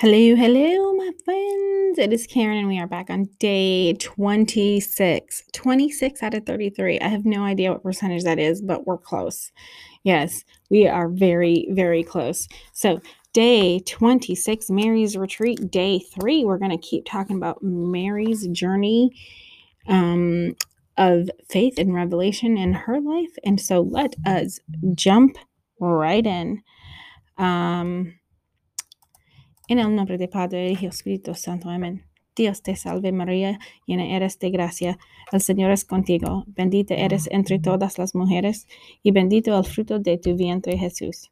Hello, hello, my friends. It is Karen, and we are back on day 26. 26 out of 33. I have no idea what percentage that is, but we're close. Yes, we are very, very close. So, day 26, Mary's retreat. Day three, we're going to keep talking about Mary's journey um, of faith and revelation in her life. And so, let us jump right in. Um, En el nombre de Padre, Hijo, Espíritu Santo. Amén. Dios te salve María, llena eres de gracia, el Señor es contigo, bendita eres entre todas las mujeres, y bendito el fruto de tu vientre Jesús.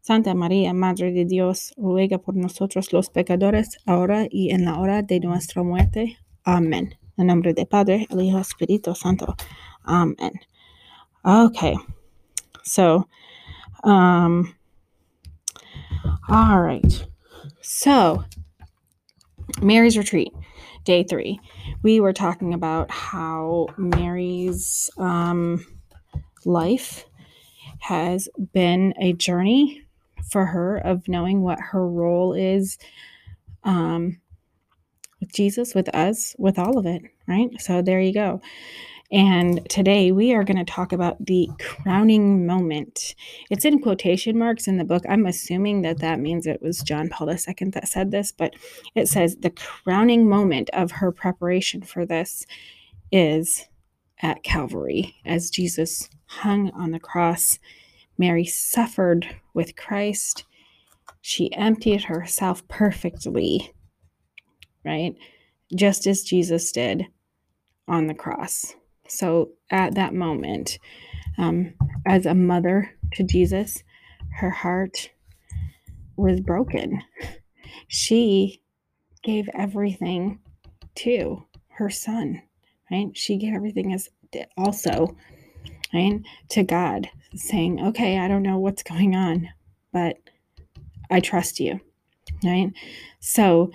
Santa María, Madre de Dios, ruega por nosotros los pecadores, ahora y en la hora de nuestra muerte. Amén. En nombre de Padre, el Hijo, Espíritu Santo. Amen. Okay. So, um, all right. So, Mary's retreat, day three. We were talking about how Mary's um, life has been a journey for her of knowing what her role is um, with Jesus, with us, with all of it, right? So, there you go. And today we are going to talk about the crowning moment. It's in quotation marks in the book. I'm assuming that that means it was John Paul II that said this, but it says the crowning moment of her preparation for this is at Calvary as Jesus hung on the cross. Mary suffered with Christ. She emptied herself perfectly, right? Just as Jesus did on the cross. So at that moment, um, as a mother to Jesus, her heart was broken. She gave everything to her son, right? She gave everything as also, right, to God, saying, Okay, I don't know what's going on, but I trust you, right? So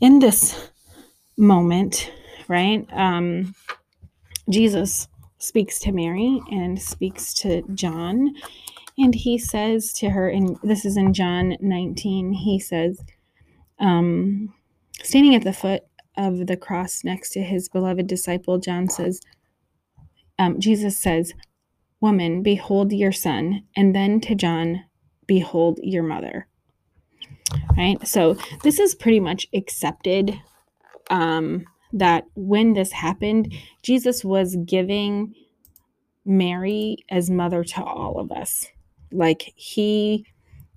in this moment, right, um, Jesus speaks to Mary and speaks to John. And he says to her, and this is in John 19, he says, um, standing at the foot of the cross next to his beloved disciple, John says, um, Jesus says, Woman, behold your son. And then to John, behold your mother. Right? So this is pretty much accepted um, that when this happened, Jesus was giving Mary as mother to all of us. Like he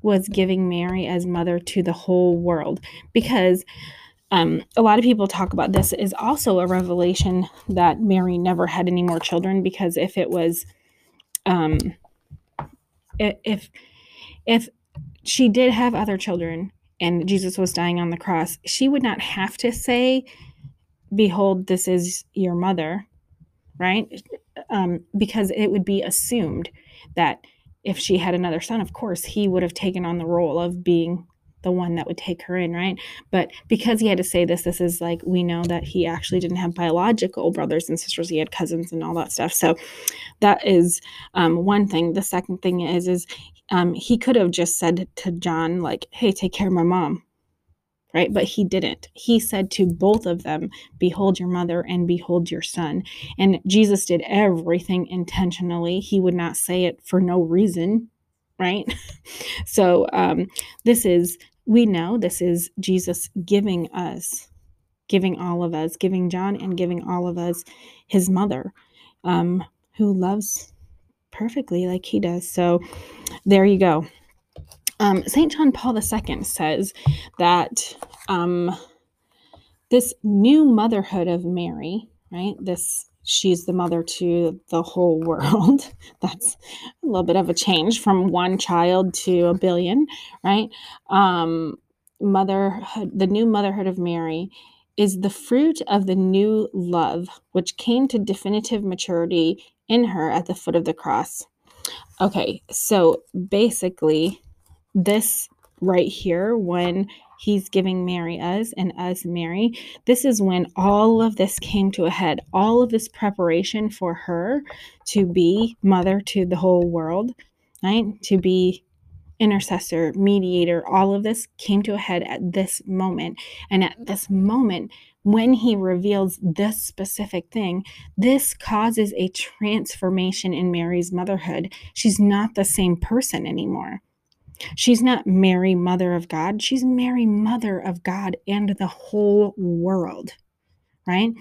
was giving Mary as mother to the whole world because um, a lot of people talk about this is also a revelation that Mary never had any more children because if it was, um, if if she did have other children and Jesus was dying on the cross, she would not have to say behold, this is your mother, right? Um, because it would be assumed that if she had another son, of course, he would have taken on the role of being the one that would take her in, right? But because he had to say this, this is like we know that he actually didn't have biological brothers and sisters; he had cousins and all that stuff. So that is um, one thing. The second thing is, is um, he could have just said to John, like, "Hey, take care of my mom," right? But he didn't. He said to both of them, Behold your mother and behold your son. And Jesus did everything intentionally. He would not say it for no reason, right? so um, this is, we know this is Jesus giving us, giving all of us, giving John and giving all of us his mother um, who loves perfectly like he does. So there you go. Um, St. John Paul II says that um, this new motherhood of Mary, right? This she's the mother to the whole world. That's a little bit of a change from one child to a billion, right? Um, motherhood, the new motherhood of Mary is the fruit of the new love which came to definitive maturity in her at the foot of the cross. Okay, so basically, this right here, when he's giving Mary us and us Mary, this is when all of this came to a head. All of this preparation for her to be mother to the whole world, right? To be intercessor, mediator, all of this came to a head at this moment. And at this moment, when he reveals this specific thing, this causes a transformation in Mary's motherhood. She's not the same person anymore. She's not Mary, Mother of God. She's Mary, Mother of God and the whole world right?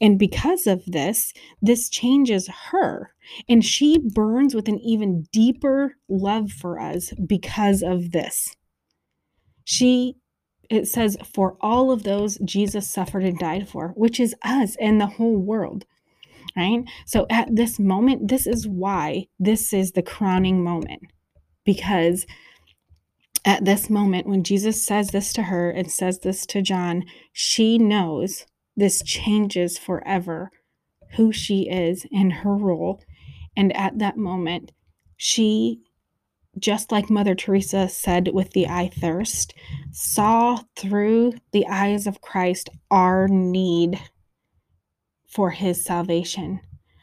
And because of this, this changes her. And she burns with an even deeper love for us because of this. She, it says, for all of those Jesus suffered and died for, which is us and the whole world. Right? So at this moment, this is why this is the crowning moment. Because at this moment, when Jesus says this to her and says this to John, she knows this changes forever who she is and her role. And at that moment, she, just like Mother Teresa said with the I thirst, saw through the eyes of Christ our need for his salvation,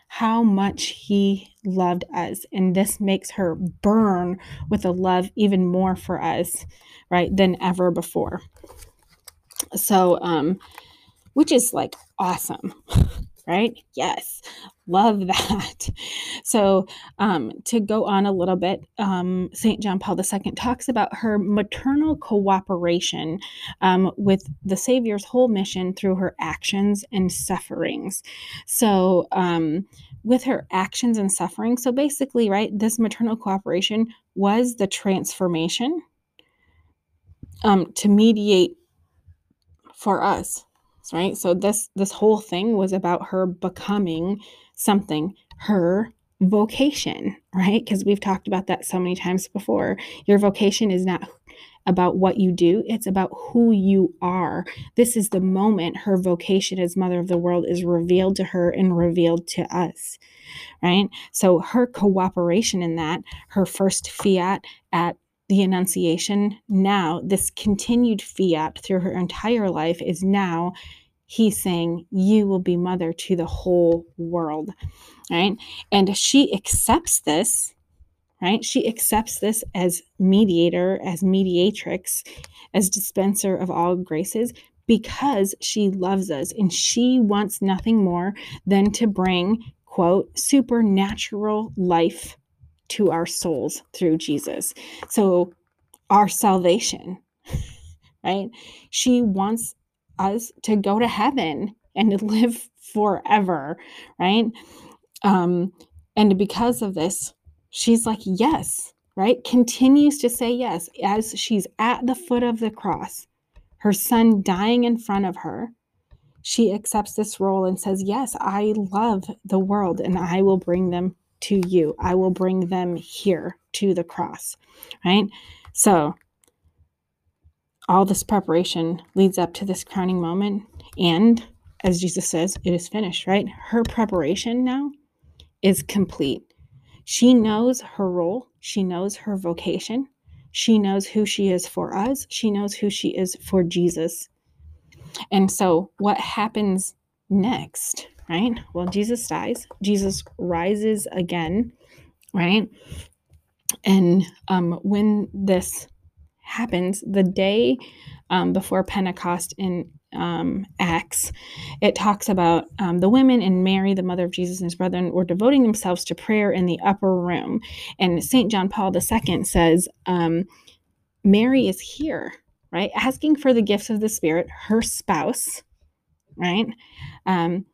how much he loved us. And this makes her burn with a love even more for us, right, than ever before. So, um, which is like awesome, right? Yes, love that. So, um, to go on a little bit, um, St. John Paul II talks about her maternal cooperation um, with the Savior's whole mission through her actions and sufferings. So, um, with her actions and suffering, so basically, right, this maternal cooperation was the transformation um, to mediate for us right? So this this whole thing was about her becoming something her vocation right? Because we've talked about that so many times before. Your vocation is not about what you do it's about who you are this is the moment her vocation as mother of the world is revealed to her and revealed to us right so her cooperation in that her first fiat at the Annunciation, now, this continued fiat through her entire life is now he's saying, You will be mother to the whole world, right? And she accepts this, right? She accepts this as mediator, as mediatrix, as dispenser of all graces because she loves us and she wants nothing more than to bring, quote, supernatural life to our souls through Jesus. So, our salvation, right? She wants us to go to heaven and to live forever, right? Um, and because of this, she's like, yes, right? Continues to say yes as she's at the foot of the cross, her son dying in front of her. She accepts this role and says, Yes, I love the world and I will bring them to you. I will bring them here to the cross, right? So, all this preparation leads up to this crowning moment. And as Jesus says, it is finished, right? Her preparation now is complete. She knows her role, she knows her vocation, she knows who she is for us, she knows who she is for Jesus. And so, what happens next, right? Well, Jesus dies, Jesus rises again, right? And um, when this happens, the day um, before Pentecost in um, Acts, it talks about um, the women and Mary, the mother of Jesus and his brethren, were devoting themselves to prayer in the upper room. And St. John Paul II says, um, Mary is here, right? Asking for the gifts of the Spirit, her spouse, right? Um,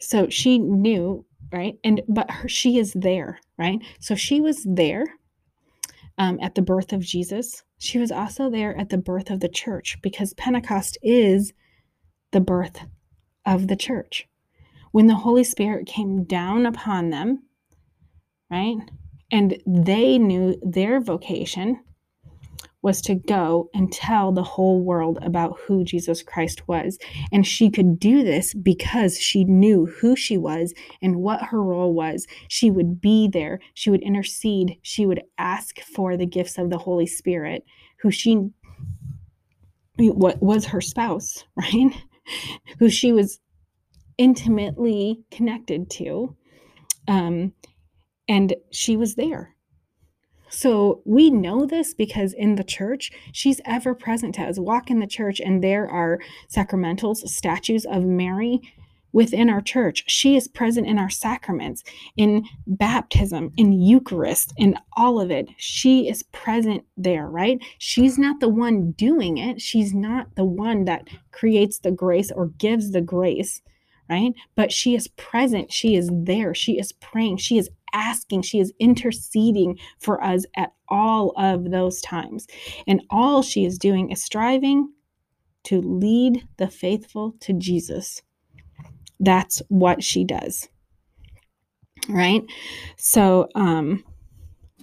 so she knew, right? And but her, she is there, right? So she was there um, at the birth of Jesus. She was also there at the birth of the church because Pentecost is the birth of the church. When the Holy Spirit came down upon them, right? And they knew their vocation was to go and tell the whole world about who Jesus Christ was. And she could do this because she knew who she was and what her role was. She would be there, she would intercede, she would ask for the gifts of the Holy Spirit, who she what was her spouse, right? who she was intimately connected to. Um, and she was there So we know this because in the church, she's ever present to us. Walk in the church, and there are sacramentals, statues of Mary within our church. She is present in our sacraments, in baptism, in Eucharist, in all of it. She is present there, right? She's not the one doing it. She's not the one that creates the grace or gives the grace, right? But she is present. She is there. She is praying. She is asking, she is interceding for us at all of those times. And all she is doing is striving to lead the faithful to Jesus. That's what she does. Right? So, um,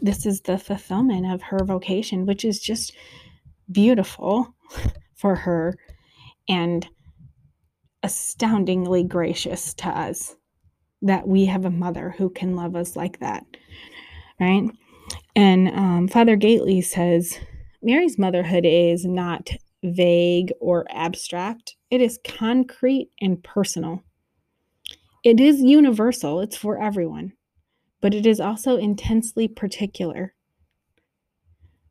this is the fulfillment of her vocation, which is just beautiful for her and astoundingly gracious to us that we have a mother who can love us like that, right? And um, Father Gaitley says Mary's motherhood is not vague or abstract, it is concrete and personal. It is universal, it's for everyone, but it is also intensely particular,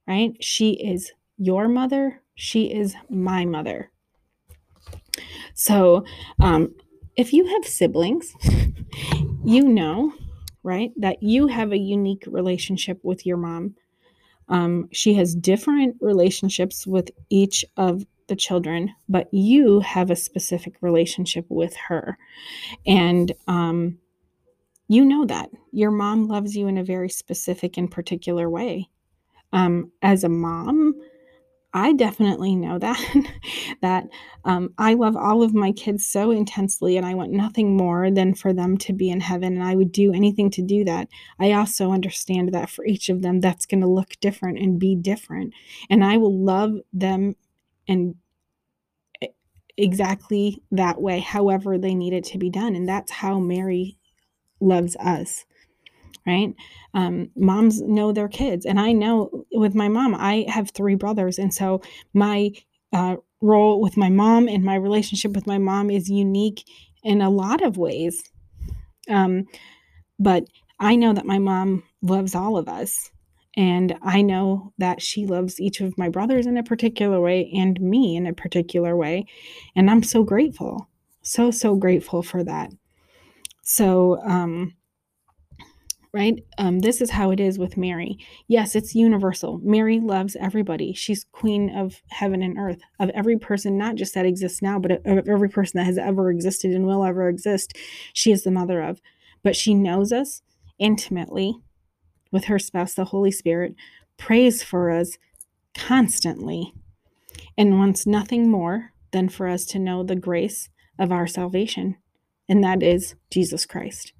right? She is your mother, she is my mother. So, um, if you have siblings, you know, right, that you have a unique relationship with your mom. Um, she has different relationships with each of the children, but you have a specific relationship with her. And um, you know that your mom loves you in a very specific and particular way. Um, as a mom, I definitely know that that um, I love all of my kids so intensely, and I want nothing more than for them to be in heaven, and I would do anything to do that. I also understand that for each of them, that's going to look different and be different, and I will love them and exactly that way, however they need it to be done, and that's how Mary loves us right? Um, moms know their kids. And I know with my mom, I have three brothers. And so my uh, role with my mom and my relationship with my mom is unique in a lot of ways. Um, but I know that my mom loves all of us. And I know that she loves each of my brothers in a particular way and me in a particular way. And I'm so grateful, so, so grateful for that. So, um, right? Um, this is how it is with Mary. Yes, it's universal. Mary loves everybody. She's queen of heaven and earth, of every person, not just that exists now, but of every person that has ever existed and will ever exist. She is the mother of. But she knows us intimately with her spouse, the Holy Spirit, prays for us constantly, and wants nothing more than for us to know the grace of our salvation, and that is Jesus Christ.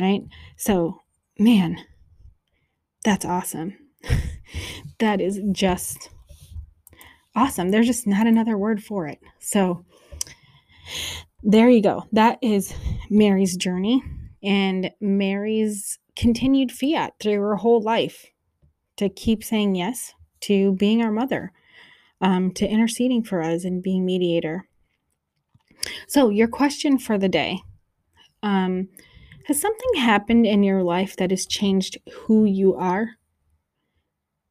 Right? So man, that's awesome. that is just awesome. There's just not another word for it. So there you go. That is Mary's journey and Mary's continued fiat through her whole life to keep saying yes to being our mother, um, to interceding for us and being mediator. So, your question for the day um, has something happened in your life that has changed who you are?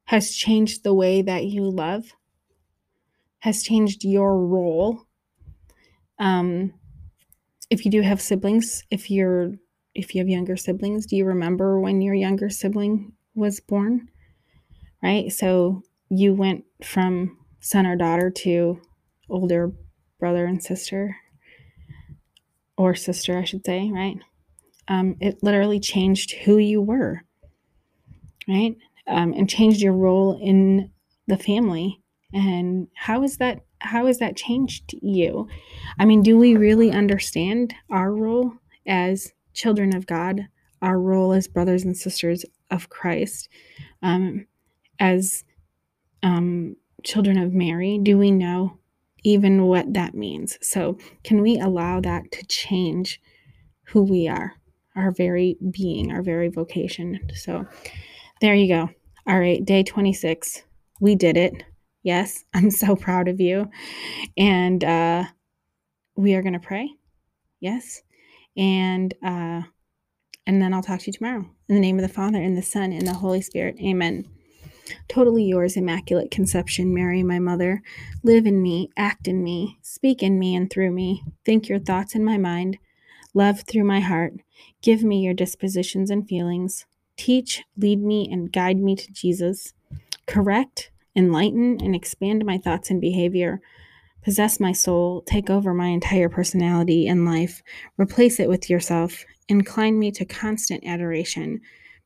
Has changed the way that you love? Has changed your role? Um, if you do have siblings, if you're if you have younger siblings, do you remember when your younger sibling was born? Right? So you went from son or daughter to older brother and sister or sister, I should say, right? Um, it literally changed who you were, right? Um, and changed your role in the family. And how is that? How has that changed you? I mean, do we really understand our role as children of God, our role as brothers and sisters of Christ, um, as um, children of Mary? Do we know even what that means? So, can we allow that to change who we are? Our very being, our very vocation. So there you go. All right, day 26. We did it. Yes, I'm so proud of you. And uh, we are going to pray. Yes. And uh, and then I'll talk to you tomorrow. In the name of the Father and the Son and the Holy Spirit. Amen. Totally yours, Immaculate Conception, Mary, my mother. Live in me, act in me, speak in me and through me. Think your thoughts in my mind, love through my heart. Give me your dispositions and feelings. Teach, lead me, and guide me to Jesus. Correct, enlighten, and expand my thoughts and behavior. Possess my soul, take over my entire personality and life, replace it with yourself, incline me to constant adoration.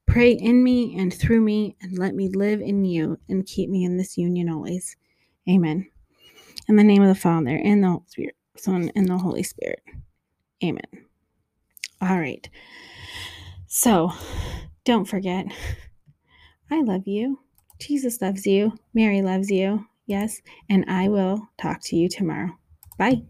Pray in me and through me, and let me live in you and keep me in this union always. Amen. In the name of the Father, and the Holy Spirit, Son, and the Holy Spirit. Amen. All right. So, don't forget, I love you. Jesus loves you. Mary loves you. Yes. And I will talk to you tomorrow. Bye.